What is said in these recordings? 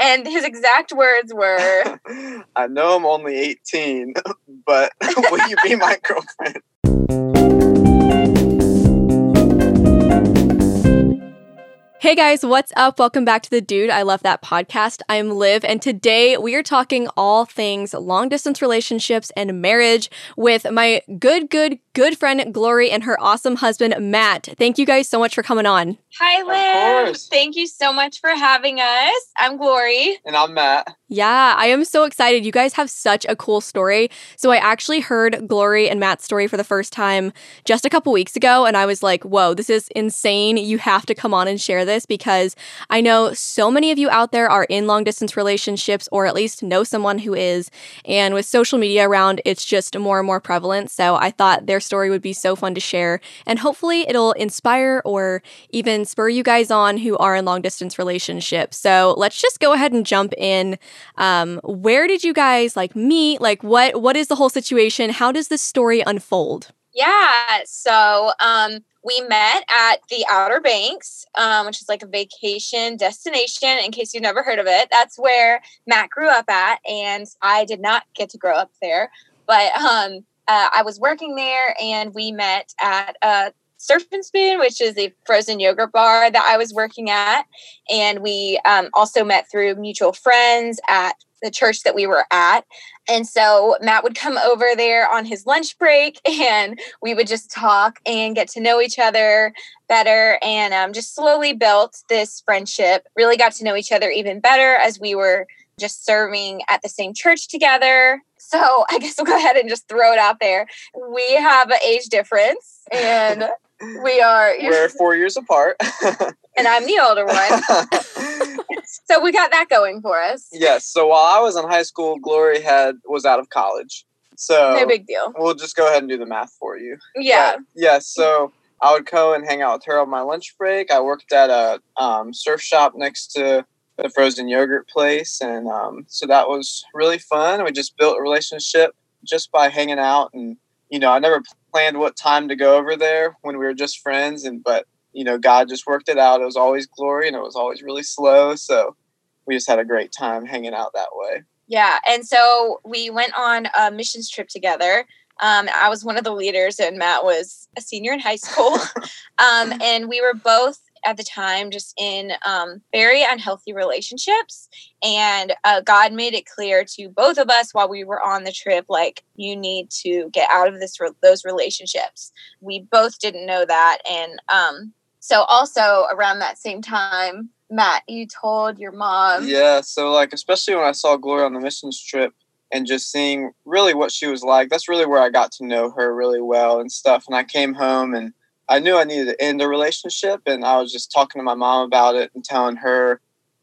And his exact words were I know I'm only 18, but will you be my girlfriend? Hey guys, what's up? Welcome back to the Dude I Love That podcast. I'm Liv, and today we are talking all things long distance relationships and marriage with my good, good, good friend Glory and her awesome husband Matt. Thank you guys so much for coming on. Hi, Liv. Thank you so much for having us. I'm Glory. And I'm Matt. Yeah, I am so excited. You guys have such a cool story. So I actually heard Glory and Matt's story for the first time just a couple weeks ago, and I was like, whoa, this is insane. You have to come on and share this because I know so many of you out there are in long distance relationships or at least know someone who is. And with social media around, it's just more and more prevalent. So I thought their story would be so fun to share. And hopefully it'll inspire or even spur you guys on who are in long distance relationships. So let's just go ahead and jump in. Um, where did you guys like meet? Like what what is the whole situation? How does this story unfold? Yeah. So um we met at the Outer Banks, um, which is like a vacation destination. In case you've never heard of it, that's where Matt grew up at, and I did not get to grow up there, but um, uh, I was working there, and we met at a Surf and Spoon, which is a frozen yogurt bar that I was working at, and we um, also met through mutual friends at the church that we were at. And so Matt would come over there on his lunch break and we would just talk and get to know each other better and um, just slowly built this friendship. Really got to know each other even better as we were just serving at the same church together. So I guess we'll go ahead and just throw it out there. We have an age difference and we are we're four years apart. And i'm the older one. So we got that going for us. Yes so while i was in high school glory had was out of college. So no big deal. we'll just go ahead and do the math for you. Yeah. Yes yeah, so i would go and hang out with her on my lunch break. I worked at a um, surf shop next to the frozen yogurt place and um, so that was really fun. We just built a relationship just by hanging out and you know i never planned what time to go over there when we were just friends and but you know god just worked it out. It was always glory and it was always really slow so we just had a great time hanging out that way. Yeah and so we went on a missions trip together. Um, i was one of the leaders and matt was a senior in high school. Um, and we were both at the time just in um, very unhealthy relationships and uh, god made it clear to both of us while we were on the trip like you need to get out of this those relationships. We both didn't know that and um, so also around that same time matt you told your mom yeah so like especially when i saw Glory on the missions trip and just seeing really what she was like that's really where i got to know her really well and stuff and i came home and I knew I needed to end a relationship, and I was just talking to my mom about it and telling her,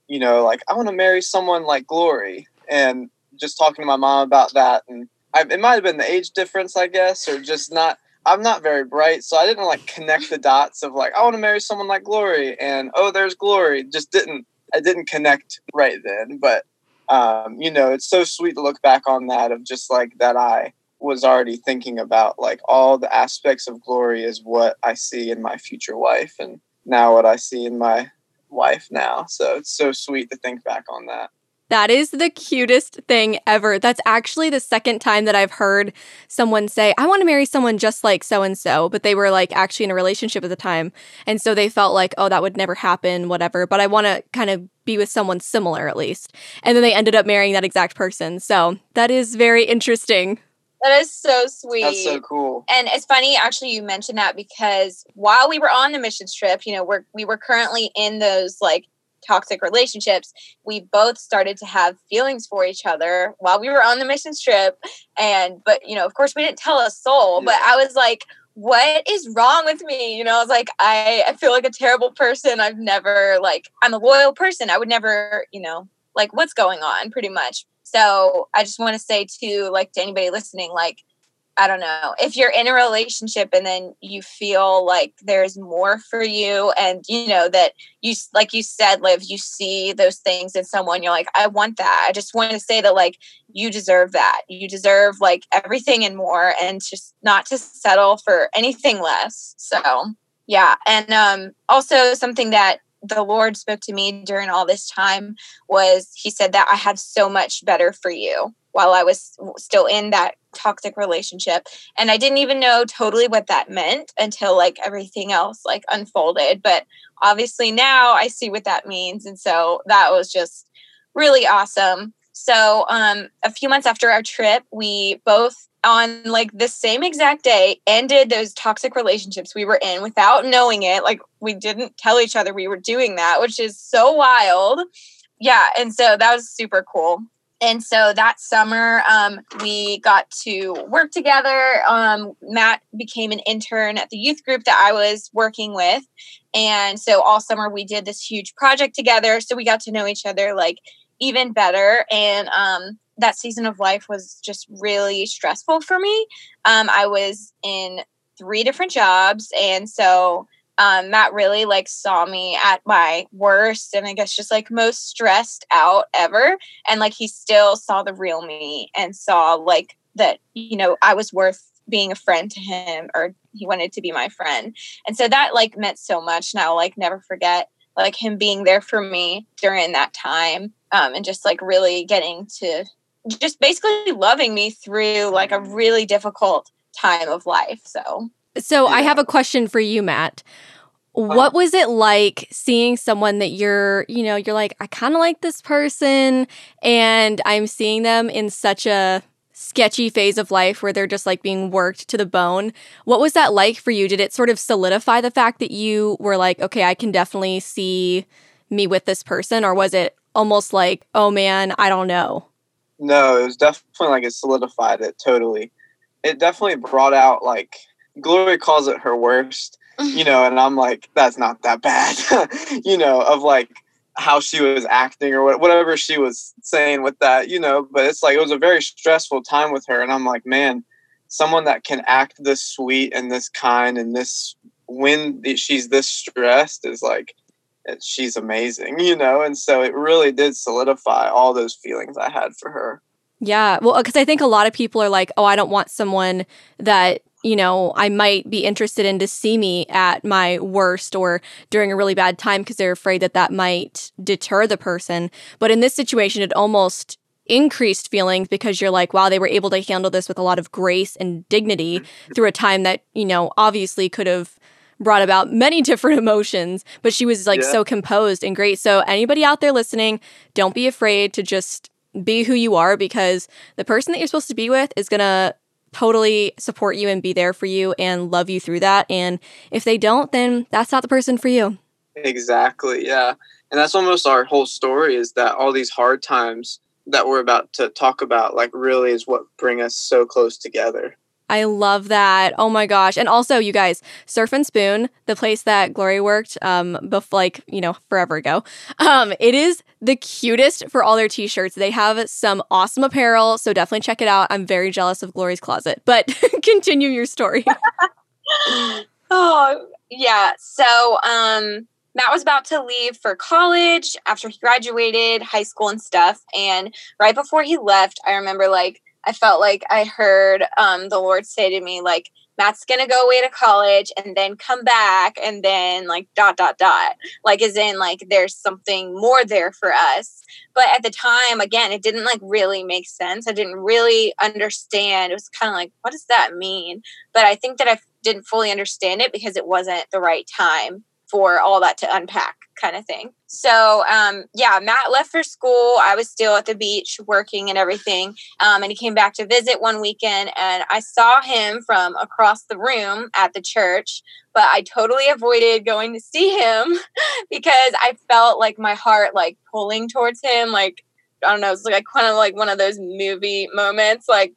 you know, like I want to marry someone like Glory, and just talking to my mom about that. And I, it might have been the age difference, I guess, or just not. I'm not very bright, so I didn't like connect the dots of like I want to marry someone like Glory, and oh, there's Glory. Just didn't. I didn't connect right then, but um, you know, it's so sweet to look back on that of just like that I was already thinking about like all the aspects of glory is what I see in my future wife and now what I see in my wife now. So it's so sweet to think back on that. That is the cutest thing ever. That's actually the second time that I've heard someone say, I want to marry someone just like so and so, but they were like actually in a relationship at the time. And so they felt like, oh, that would never happen, whatever. But I want to kind of be with someone similar at least. And then they ended up marrying that exact person. So that is very interesting. That is so sweet. That's so cool. And it's funny, actually, you mentioned that because while we were on the mission trip, you know, we're we were currently in those like toxic relationships. We both started to have feelings for each other while we were on the mission trip, and but you know, of course, we didn't tell a soul. Yeah. But I was like, what is wrong with me? You know, I was like, I, I feel like a terrible person. I've never like I'm a loyal person. I would never, you know, like what's going on pretty much so I just want to say to like to anybody listening, like, I don't know, if you're in a relationship and then you feel like there's more for you and you know that you like you said, Liv, you see those things in someone, you're like, I want that. I just want to say that like you deserve that. You deserve like everything and more and just not to settle for anything less. So yeah. And um also something that the Lord spoke to me during all this time was He said that I have so much better for you while I was still in that toxic relationship. And I didn't even know totally what that meant until like everything else like unfolded. But obviously now I see what that means. And so that was just really awesome. So um, a few months after our trip, we both on like the same exact day ended those toxic relationships we were in without knowing it. Like we didn't tell each other we were doing that, which is so wild. Yeah, and so that was super cool. And so that summer, um, we got to work together. Um, Matt became an intern at the youth group that I was working with. And so all summer, we did this huge project together. So we got to know each other like even better. And um, that season of life was just really stressful for me. Um, I was in three different jobs. And so um, Matt really like saw me at my worst and I guess just like most stressed out ever. And like he still saw the real me and saw like that, you know, I was worth being a friend to him or he wanted to be my friend. And so that like meant so much. I'll like never forget like him being there for me during that time um, and just like really getting to just basically loving me through like a really difficult time of life. So so yeah. I have a question for you, Matt. Uh-huh. What was it like seeing someone that you're, you know, you're like, I kind of like this person, and I'm seeing them in such a sketchy phase of life where they're just like being worked to the bone. What was that like for you? Did it sort of solidify the fact that you were like, okay, I can definitely see me with this person? Or was it almost like, oh man, I don't know? No, it was definitely like it solidified it totally. It definitely brought out like Glory calls it her worst, you know, and I'm like, that's not that bad, you know, of like how she was acting or whatever she was saying with that, you know, but it's like it was a very stressful time with her. And I'm like, man, someone that can act this sweet and this kind and this when she's this stressed is like, she's amazing, you know? And so it really did solidify all those feelings I had for her. Yeah. Well, uh, because I think a lot of people are like, oh, I don't want someone that you know, I might be interested in to see me at my worst or during a really bad time because they're afraid that that might deter the person. But in this situation, it almost increased feelings because you're like, wow, they were able to handle this with a lot of grace and dignity mm-hmm. through a time that, you know, obviously could have brought about many different emotions, but she was like yeah. so composed and great. So, anybody out there listening, don't be afraid to just be who you are because the person that you're supposed to be with is going to totally support you and be there for you and love you through that. And if they don't, then that's not the person for you. Exactly. Yeah. And that's almost our whole story is that all these hard times that we're about to talk about, like, really is what bring us so close together. I love that. Oh my gosh. And also, you guys, Surf and Spoon, the place that Glory worked um before like, you know, forever ago. Um, it is the cutest for all their t-shirts. They have some awesome apparel, so definitely check it out. I'm very jealous of Glory's closet. But continue your story. oh, yeah. So, um Matt was about to leave for college after he graduated high school and stuff. And right before he left, I remember like I felt like I heard um, the Lord say to me, like, Matt's gonna go away to college and then come back and then like dot dot dot. Like as in like there's something more there for us. But at the time again it didn't like really make sense. I didn't really understand. It was kind of like what does that mean? But i think that i didn't fully understand it because it wasn't the right time for all that to unpack kind of thing. So um, yeah, Matt left for school. I was still at the beach working and everything. Um, and he came back to visit one weekend and I saw him from across the room at the church, but I totally avoided going to see him because I felt like my heart like pulling towards him. Like, I don't know, it's like kind of like one of those movie moments. Like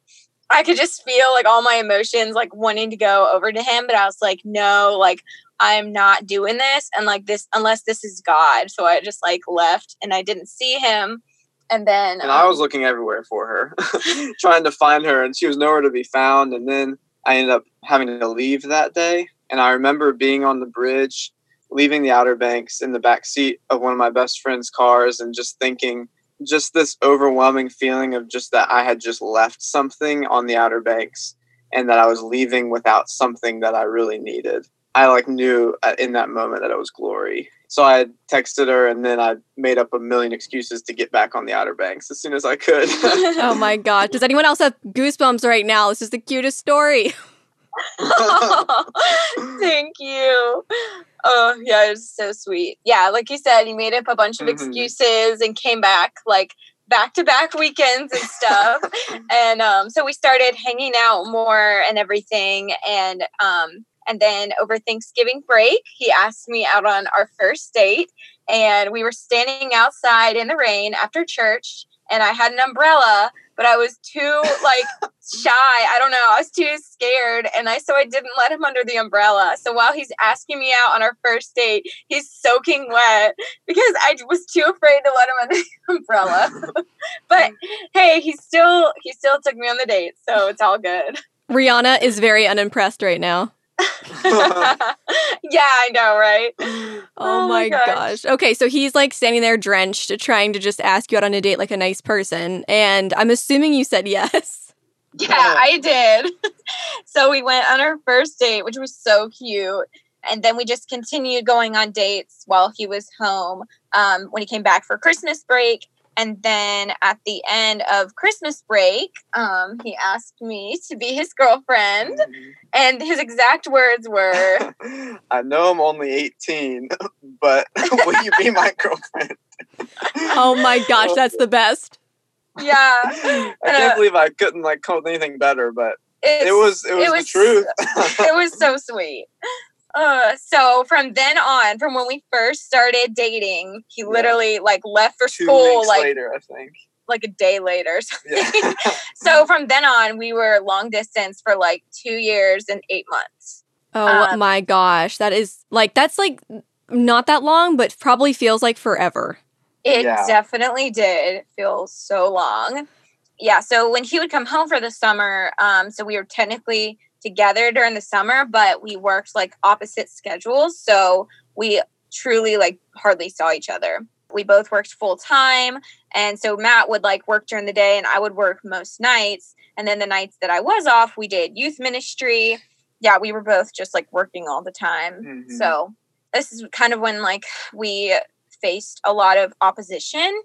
I could just feel like all my emotions like wanting to go over to him, but I was like, no, like I'm not doing this and like this unless this is God. So I just like left and I didn't see him. And then And um, I was looking everywhere for her, trying to find her and she was nowhere to be found. And then I ended up having to leave that day. And I remember being on the bridge, leaving the Outer Banks in the back seat of one of my best friend's cars and just thinking just this overwhelming feeling of just that I had just left something on the Outer Banks and that I was leaving without something that I really needed. I like knew in that moment that it was glory. So I texted her and then I made up a million excuses to get back on the Outer Banks as soon as I could. oh my gosh. Does anyone else have goosebumps right now? This is the cutest story. Thank you. Oh, yeah, it was so sweet. Yeah, like you said, he made up a bunch of mm-hmm. excuses and came back like back to back weekends and stuff. and um, so we started hanging out more and everything. And um, and then over Thanksgiving break, he asked me out on our first date. And we were standing outside in the rain after church. And I had an umbrella, but I was too like shy. I don't know. I was too scared. And I so I didn't let him under the umbrella. So while he's asking me out on our first date, he's soaking wet because I was too afraid to let him under the umbrella. but mm. hey, he still he still took me on the date, so it's all good. Rihanna is very unimpressed right now. yeah, I know, right? Oh, oh my gosh. gosh. Okay, so he's like standing there drenched, trying to just ask you out on a date like a nice person. And I'm assuming you said yes. Yeah, I did. so we went on our first date, which was so cute. And then we just continued going on dates while he was home um, when he came back for Christmas break. And then at the end of Christmas break, um, he asked me to be his girlfriend. Mm-hmm. And his exact words were I know I'm only 18, but will you be my girlfriend? oh my gosh, that's the best. Yeah. I can't uh, believe I couldn't like come with anything better, but it was it was, it was the truth. it was so sweet. Uh, so from then on, from when we first started dating, he literally like left for Two school like later, I think. Like a day later. Yeah. so from then on, we were long distance for like two years and eight months. Oh um, my gosh. That is like that's like not that long, but probably feels like forever. It yeah. definitely did feel so long. Yeah. So when he would come home for the summer, um, so we were technically together during the summer, but we worked like opposite schedules. So we truly like hardly saw each other. We both worked full time. And so Matt would like work during the day and I would work most nights. And then the nights that I was off, we did youth ministry. Yeah, we were both just like working all the time. Mm-hmm. So this is kind of when like we faced a lot of opposition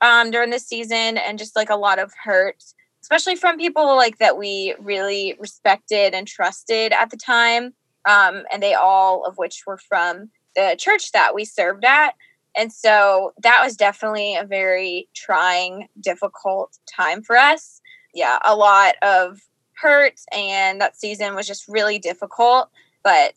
um, during the season and just like a lot of hurt especially from people like that we really respected and trusted at the time. Um, and they all of which were from the church that we served at. And so that was definitely a very trying, difficult time for us. Yeah, a lot of hurt, and that season was just really difficult, but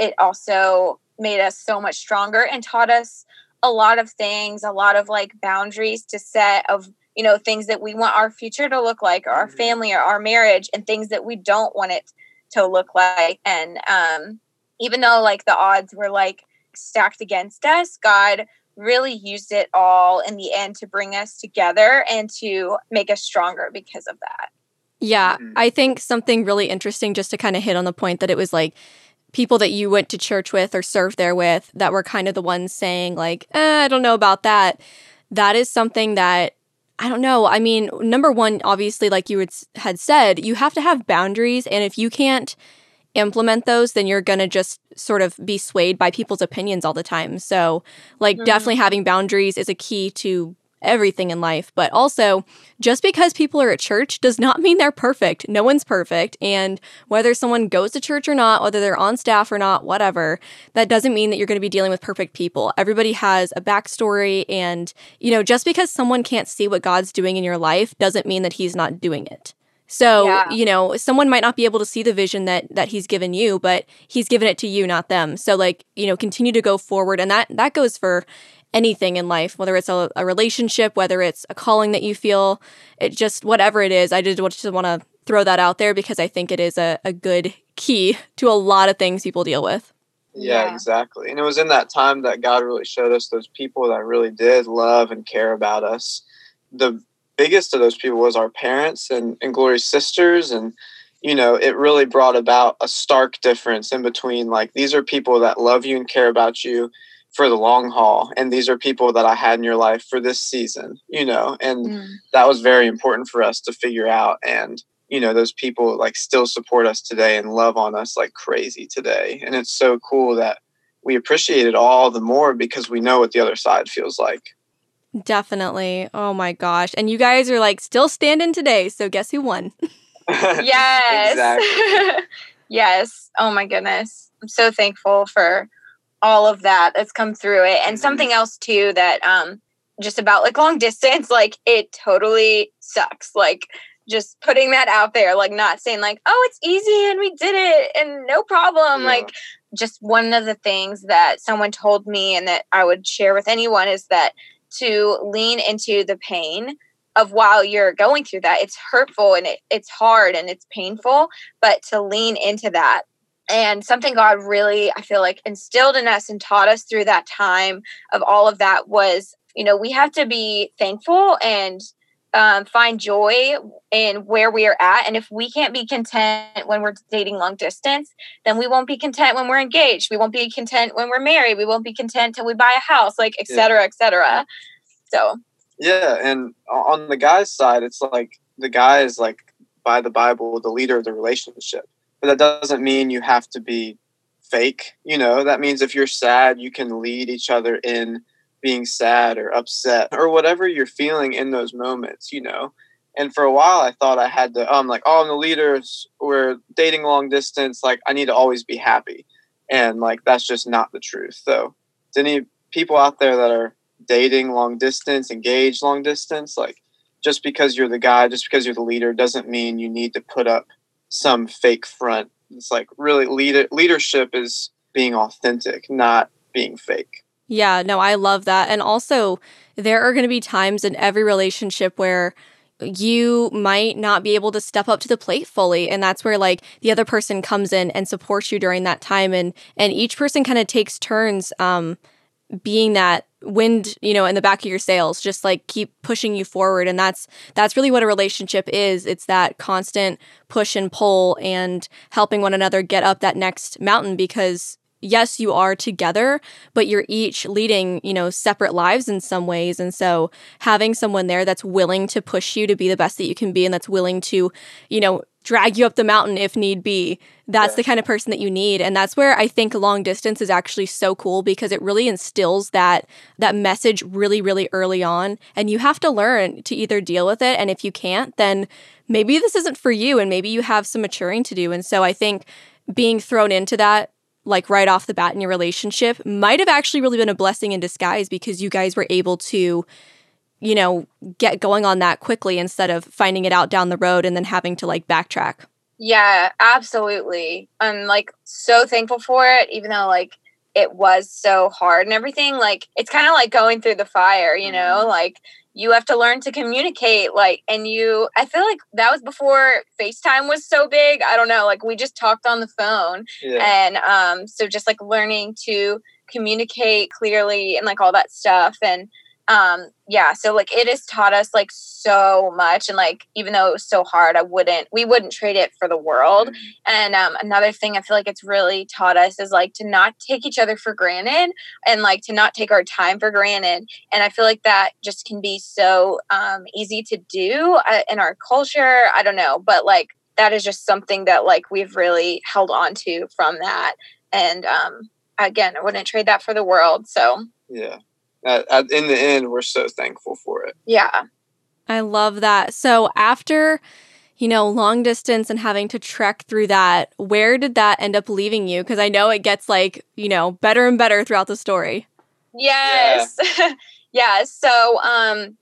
it also made us so much stronger and taught us a lot of things, a lot of like boundaries to set of you know things that we want our future to look like or our mm-hmm. family or our marriage and things that we don't want it to look like and um even though like the odds were like stacked against us god really used it all in the end to bring us together and to make us stronger because of that yeah mm-hmm. i think something really interesting just to kind of hit on the point that it was like people that you went to church with or served there with that were kind of the ones saying like eh, i don't know about that that is something that I don't know. I mean, number one, obviously, like you had said, you have to have boundaries. And if you can't implement those, then you're going to just sort of be swayed by people's opinions all the time. So, like, mm-hmm. definitely having boundaries is a key to everything in life. But also, just because people are at church does not mean they're perfect. No one's perfect. And whether someone goes to church or not, whether they're on staff or not, whatever, that doesn't mean that you're going to be dealing with perfect people. Everybody has a backstory. And, you know, just because someone can't see what God's doing in your life doesn't mean that He's not doing it. So, yeah. you know, someone might not be able to see the vision that that he's given you, but he's given it to you, not them. So like, you know, continue to go forward and that that goes for anything in life, whether it's a, a, relationship, whether it's a calling that you feel, it just whatever it is. I just, just want to throw that out there because I think it is a, a good key to a lot of things people deal with. Yeah, yeah, exactly. And it was in that time that God really showed us those people that really did love and care about us. The biggest of those people was our parents and, and Glory's sisters. And, you know, it really brought about a stark difference in between like, these are people that love you and care about you for the long haul and these are people that i had in your life for this season you know and mm. that was very important for us to figure out and you know those people like still support us today and love on us like crazy today and it's so cool that we appreciate it all the more because we know what the other side feels like. Definitely. Oh my gosh. And you guys are like still standing today. So guess who won? yes. Yes. Oh my goodness. I'm so thankful for all of that that's come through it. And mm-hmm. something else too that um just about like long distance, like it totally sucks. Like just putting that out there, like not saying like, oh, it's easy and we did it and no problem. Yeah. Like just one of the things that someone told me and that I would share with anyone is that to lean into the pain of while you're going through that. It's hurtful and it, it's hard and it's painful, but to lean into that. And something God really, I feel like, instilled in us and taught us through that time of all of that was, you know, we have to be thankful and um, find joy in where we are at. And if we can't be content when we're dating long distance, then we won't be content when we're engaged. We won't be content when we're married. We won't be content till we buy a house, like et cetera, yeah. et cetera. So, yeah. And on the guy's side, it's like the guy is like by the Bible, the leader of the relationship. But that doesn't mean you have to be fake. You know, that means if you're sad, you can lead each other in being sad or upset or whatever you're feeling in those moments, you know. And for a while, I thought I had to, um, like, oh, I'm the leader. We're dating long distance. Like, I need to always be happy. And, like, that's just not the truth. So, to any people out there that are dating long distance, engaged long distance, like, just because you're the guy, just because you're the leader, doesn't mean you need to put up some fake front. It's like really lead- leadership is being authentic, not being fake. Yeah, no, I love that. And also, there are going to be times in every relationship where you might not be able to step up to the plate fully and that's where like the other person comes in and supports you during that time and and each person kind of takes turns um being that wind you know in the back of your sails just like keep pushing you forward and that's that's really what a relationship is it's that constant push and pull and helping one another get up that next mountain because yes, you are together, but you're each leading, you know, separate lives in some ways. And so having someone there that's willing to push you to be the best that you can be and that's willing to, you know, drag you up the mountain if need be. That's yeah. the kind of person that you need. And that's where I think long distance is actually so cool because it really instills that that message really, really early on. And you have to learn to either deal with it. And if you can't, then maybe this isn't for you and maybe you have some maturing to do. And so I think being thrown into that like right off the bat in your relationship might have actually really been a blessing in disguise because you guys were able to you know get going on that quickly instead of finding it out down the road and then having to like backtrack. Yeah absolutely. I'm like so thankful for it even though like it was so hard and everything. Like it's kind of like going through the fire you know? Mm-hmm. like you have to learn to communicate like and you i feel like that was before facetime was so big. I don't know like we just talked on the phone yeah. and um so just like learning to communicate clearly and like all that stuff and um yeah so like it has taught us like so much and like even though it was so hard i wouldn't we wouldn't trade it for the world. Mm-hmm. and um another thing i feel like it's really taught us is like to not take each other for granted and like to not take our time for granted. And i feel like that just can be so um easy to do uh, in our culture. I don't know but like that is just something that like we've really held on to from that. And um again i wouldn't trade that for the world so. Yeah at, at, in the end, we're so thankful for it. Yeah. I love that. So after, you know, long distance and having to trek through that, where did that end up leaving you? Because I know it gets like, you know, better and better throughout the story. Yes. Yeah. yeah. So, um,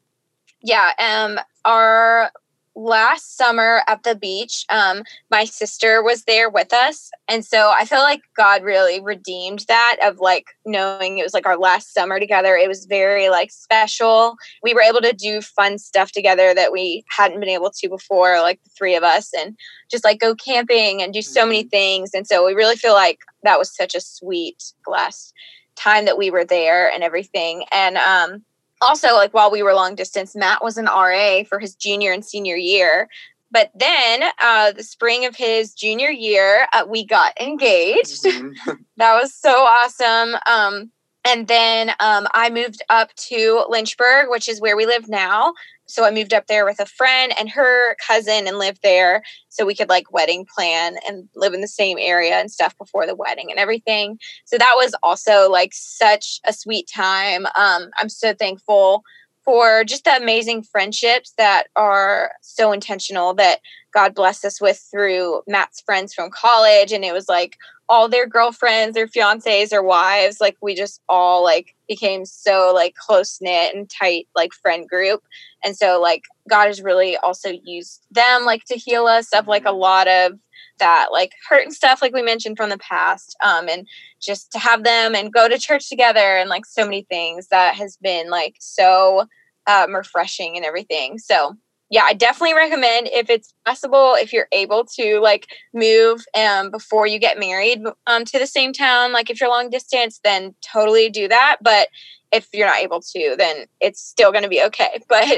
yeah, um, our last summer at the beach, um, my sister was there with us. And so I feel like God really redeemed that of like knowing it was like our last summer together. It was very like special. We were able to do fun stuff together that we hadn't been able to before, like the three of us, and just like go camping and do so many mm-hmm. things. And so we really feel like that was such a sweet last time that we were there and everything. And um also like while we were long distance matt was an ra for his junior and senior year. But then uh, the spring of his junior year uh, we got engaged. Mm-hmm. that was so awesome. Um, and then um, I moved up to Lynchburg, which is where we live now. So I moved up there with a friend and her cousin and lived there so we could like wedding plan and live in the same area and stuff before the wedding and everything. So that was also like such a sweet time. Um, I'm so thankful for just the amazing friendships that are so intentional that God blessed us with through Matt's friends from college. And it was like all their girlfriends, their fiancés, their wives, like we just all like became so like close knit and tight like friend group. And so like God has really also used them like to heal us of like a lot of that like hurt and stuff like we mentioned from the past um and just to have them and go to church together and like so many things that has been like so um refreshing and everything so yeah, I definitely recommend if it's possible, if you're able to like move um, before you get married um, to the same town, like if you're long distance, then totally do that. But if you're not able to, then it's still going to be okay. But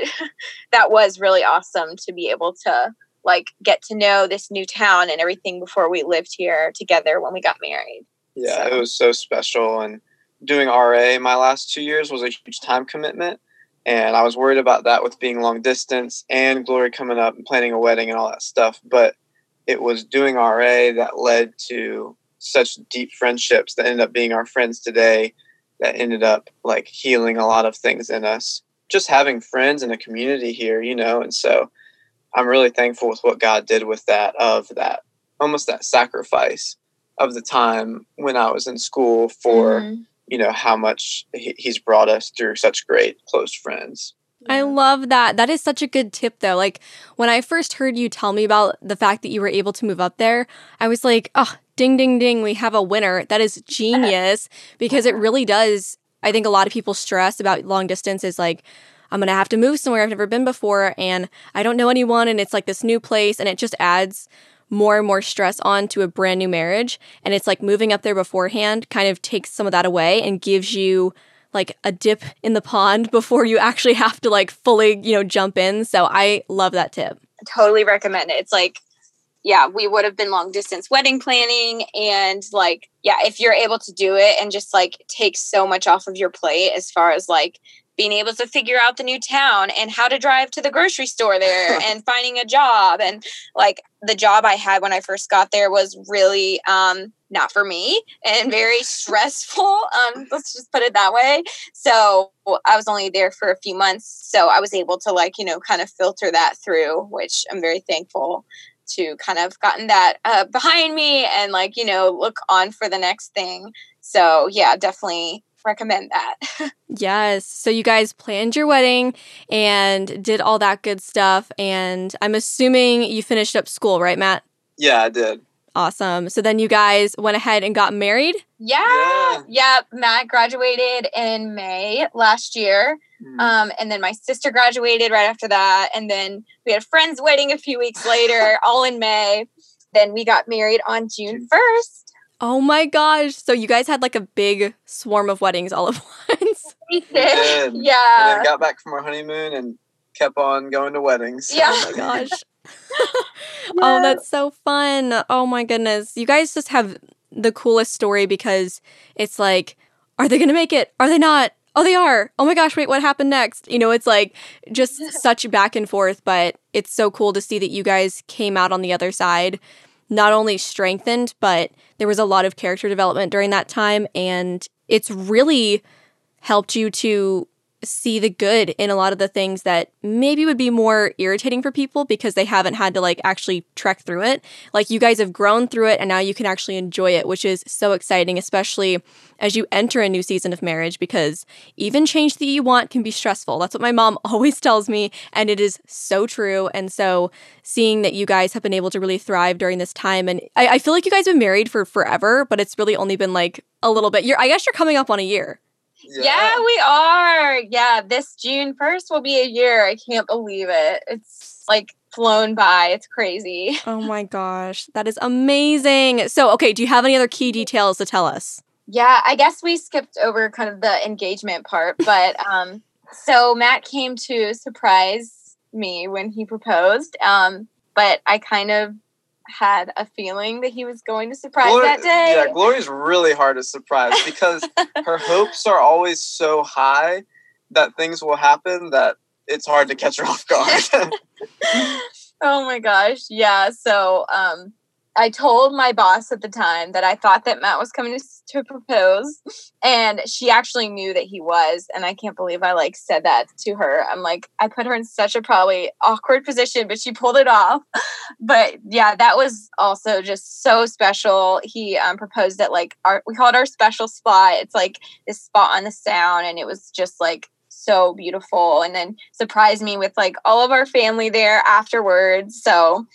that was really awesome to be able to like get to know this new town and everything before we lived here together when we got married. Yeah, so. it was so special. And doing RA my last two years was a huge time commitment and I was worried about that with being long distance and Glory coming up and planning a wedding and all that stuff. But it was doing RA that led to such deep friendships that ended up being our friends today, that ended up like healing a lot of things in us. Just having friends and a community here, you know, and so I'm really thankful with what God did with that, of that almost that sacrifice of the time when I was in school for. Mm-hmm you know how much he's brought us through such great close friends I love that. That is such a good tip, though. Like, when I first heard you tell me about the fact that you were able to move up there, I was like, oh, ding, ding, ding, we have a winner. That is genius because it really does. I think a lot of people stress about long distance is like, I'm going to have to move somewhere I've never been before and I don't know anyone and it's like this new place and it just adds more and more stress on to a brand new marriage. And it's like moving up there beforehand kind of takes some of that away and gives you like a dip in the pond before you actually have to like fully, you know, jump in. So I love that tip. Totally recommend it. It's like, yeah, we would have been long distance wedding planning. And like, yeah, if you're able to do it and just like take so much off of your plate as far as like being able to figure out the new town and how to drive to the grocery store there and finding a job. And like the job i had when i first got there was really um, not for me and very stressful um, let's just put it that way. So i was only there for a few months so i was able to like you know kind of filter that through which i'm very thankful to kind of gotten that uh, behind me and like you know look on for the next thing. So yeah definitely recommend that. yes. So you guys planned your wedding and did all that good stuff. And I'm assuming you finished up school, right, Matt? Yeah, I did. Awesome. So then you guys went ahead and got married? Yeah. Yeah. yeah. Matt graduated in May last year. Mm. Um, and then my sister graduated right after that. And then we had a friend's wedding a few weeks later, all in May. Then we got married on June 1st. Oh my gosh. So you guys had like a big swarm of weddings all at once. We did. Yeah. And then got back from our honeymoon and kept on going to weddings. Yeah. Oh my gosh. Oh, that's so fun. Oh my goodness. You guys just have the coolest story because it's like, are they going to make it? Are they not? Oh, they are. Oh my gosh, wait, what happened next? You know, it's like just such back and forth, but it's so cool to see that you guys came out on the other side not only strengthened, but there was a lot of character development during that time. And it's really helped you to see the good in a lot of the things that maybe would be more irritating for people because they haven't had to like actually trek through it. Like you guys have grown through it and now you can actually enjoy it, which is so exciting, especially as you enter a new season of marriage because even change that you want can be stressful. That's what my mom always tells me and it is so true. And so seeing that you guys have been able to really thrive during this time and I, I feel like you guys have been married for forever, but it's really only been like a little bit. You're I guess you're coming up on a year. Yeah. yeah, we are. Yeah, this June 1st will be a year. I can't believe it. It's like flown by. It's crazy. Oh my gosh. That is amazing. So, okay, do you have any other key details to tell us? Yeah, I guess we skipped over kind of the engagement part, but um so Matt came to surprise me when he proposed. Um but I kind of had a feeling that he was going to surprise Glory- that day. Yeah, Glory's really hard to surprise because her hopes are always so high that things will happen that it's hard to catch her off guard. oh my gosh. Yeah. So um I told my boss at the time that I thought that Matt was coming to, to propose and she actually knew that he was and I can't believe I like said that to her. I'm like I put her in such a probably awkward position but she pulled it off. But yeah, that was also just so special. He um, proposed at like our we call it our special spot. It's like this spot on the sound and it was just like so beautiful and then surprised me with like all of our family there afterwards so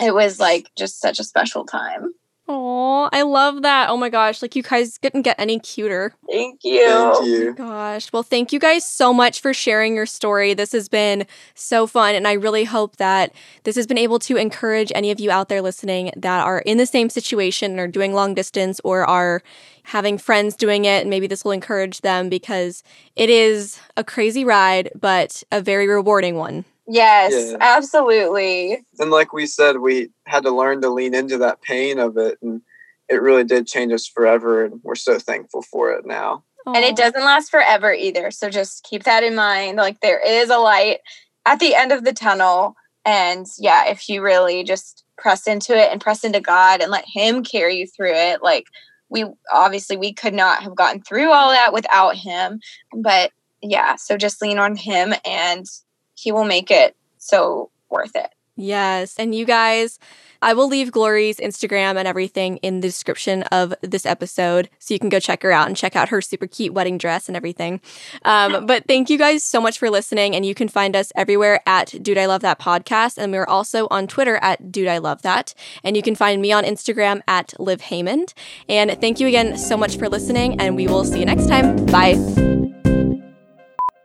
it was like just such a special time Oh, I love that. Oh my gosh, like you guys couldn't get any cuter. thank you Thank oh you. Gosh. Well, thank you guys so much for sharing your story. This has been so fun. And I really hope that this has been able to encourage any of you out there listening that are in the same situation and are doing long distance or are having friends doing it. And maybe this will encourage them because it is a crazy ride, but a very rewarding one. Yes Yeah. absolutely And like we said, we had to learn to lean into that pain of it, and it really did change us forever. And we're so thankful for it now. and it doesn't last forever either so just keep that in mind like there is a light at the end of the tunnel and yeah if you really just press into it and press into god and let him carry you through it like we obviously we could not have gotten through all that without him but yeah so just lean on him and he will make it so worth it Yes. And you guys, I will leave Glory's Instagram and everything in the description of this episode so you can go check her out and check out her super cute wedding dress and everything. Um, but thank you guys so much for listening. And you can find us everywhere at Dude I Love That Podcast. And we're also on Twitter at Dude I Love That. And you can find me on Instagram at Liv Haymond. And thank you again so much for listening. And we will see you next time. Bye.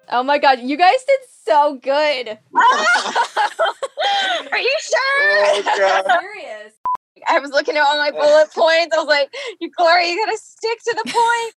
Oh my God, you guys did so good. are you sure Oh, God. Serious. i was looking at all my bullet points i was like you glory you gotta stick to the point